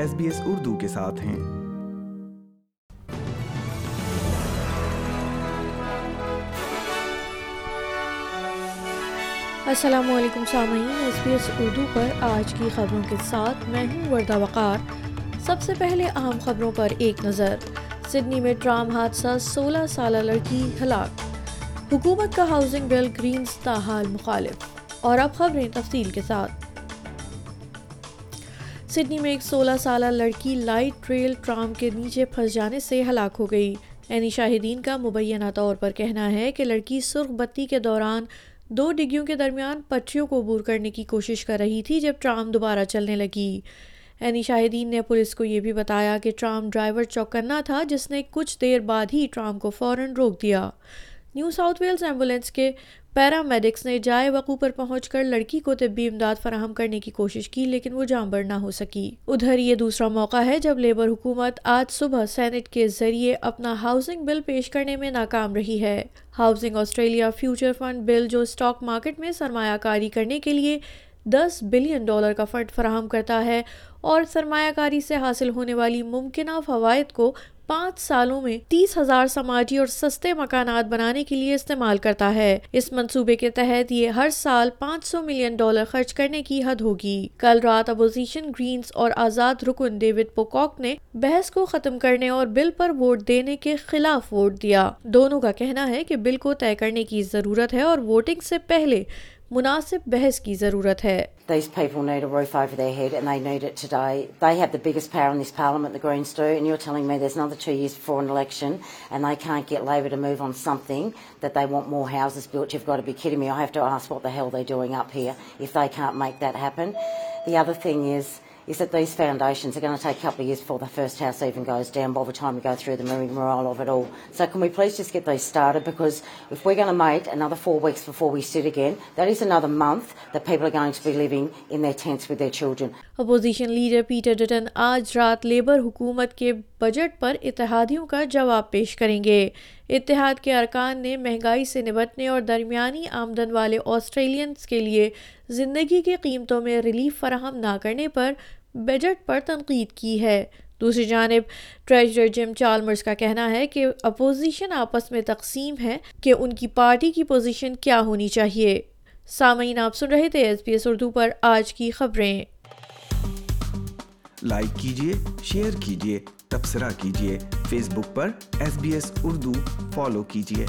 S B S Urdu کے ساتھ ہیں۔ السلام علیکم سامعین ایس بی ایس اردو پر آج کی خبروں کے ساتھ میں ہوں وردہ وقار۔ سب سے پہلے اہم خبروں پر ایک نظر۔ سڈنی میں ٹرام حادثہ سولہ سالہ لڑکی ہلاک۔ حکومت کا ہاؤسنگ بل گرینز تاحال مخالف۔ اور اب خبریں تفصیل کے ساتھ۔ سڈنی میں ایک سولہ سالہ لڑکی لائٹ ٹریل ٹرام کے نیچے پھنس جانے سے ہلاک ہو گئی۔ یعنی شاہدین کا مبینہ طور پر کہنا ہے کہ لڑکی سرخ بتی کے دوران دو ڈگیوں کے درمیان پٹریوں کو عبور کرنے کی کوشش کر رہی تھی جب ٹرام دوبارہ چلنے لگی۔ اینی شاہدین نے پولیس کو یہ بھی بتایا کہ ٹرام ڈرائیور چوکنا تھا جس نے کچھ دیر بعد ہی ٹرام کو فوراً روک دیا۔ نیو ساؤتھ ویلز ایمبولینس کے پیرامیڈکس نے جائے وقوع پر پہنچ کر لڑکی کو طبی امداد فراہم کرنے کی کوشش کی، لیکن وہ جام جانبر نہ ہو سکی۔ ادھر یہ دوسرا موقع ہے جب لیبر حکومت آج صبح سینٹ کے ذریعے اپنا ہاؤسنگ بل پیش کرنے میں ناکام رہی ہے۔ Housing Australia future fund bill, جو اسٹاک مارکیٹ میں سرمایہ کاری کرنے کے لیے دس بلین ڈالر کا فنڈ فراہم کرتا ہے اور سرمایہ کاری سے حاصل ہونے والی ممکنہ فوائد کو پانچ سالوں میں تیس ہزار سماجی اور سستے مکانات بنانے کے لیے استعمال کرتا ہے۔ اس منصوبے کے تحت یہ ہر سال پانچ سو ملین ڈالر خرچ کرنے کی حد ہوگی۔ کل رات اپوزیشن گرینز اور آزاد رکن ڈیوڈ پوکاک نے بحث کو ختم کرنے اور بل پر ووٹ دینے کے خلاف ووٹ دیا۔ دونوں کا کہنا ہے کہ بل کو طے کرنے کی ضرورت ہے اور ووٹنگ سے پہلے مناسب بحث کی ضرورت ہے۔ Is that these foundations are going to take a couple of years before the first house even goes down by the time we go through the rigmarole of it all. So can we please just get these started because if we're going to wait another four weeks before we sit again, that is another month that people are going to be living in their tents with their children. Opposition leader Peter Dutton آج رات labour حکومت کے budget پر اتحادیوں کا جواب پیش کریں گے اتحاد کے ارکان نے مہنگائی سے نبٹنے اور درمیانی آمدن والے آسٹریلینز کے لیے زندگی کی قیمتوں میں ریلیف فراہم نہ کرنے پر بجٹ پر تنقید کی ہے۔ دوسری جانب ٹریجر جم چالمرز کا کہنا ہے کہ اپوزیشن آپس میں تقسیم ہے کہ ان کی پارٹی کی پوزیشن کیا ہونی چاہیے۔ سامعین، آپ سن رہے تھے ایس بی ایس اردو پر آج کی خبریں۔ لائک کیجیے شیئر کیجیے، تبصرہ کیجیے۔ فیس بک پر S B S Urdu follow کیجیے۔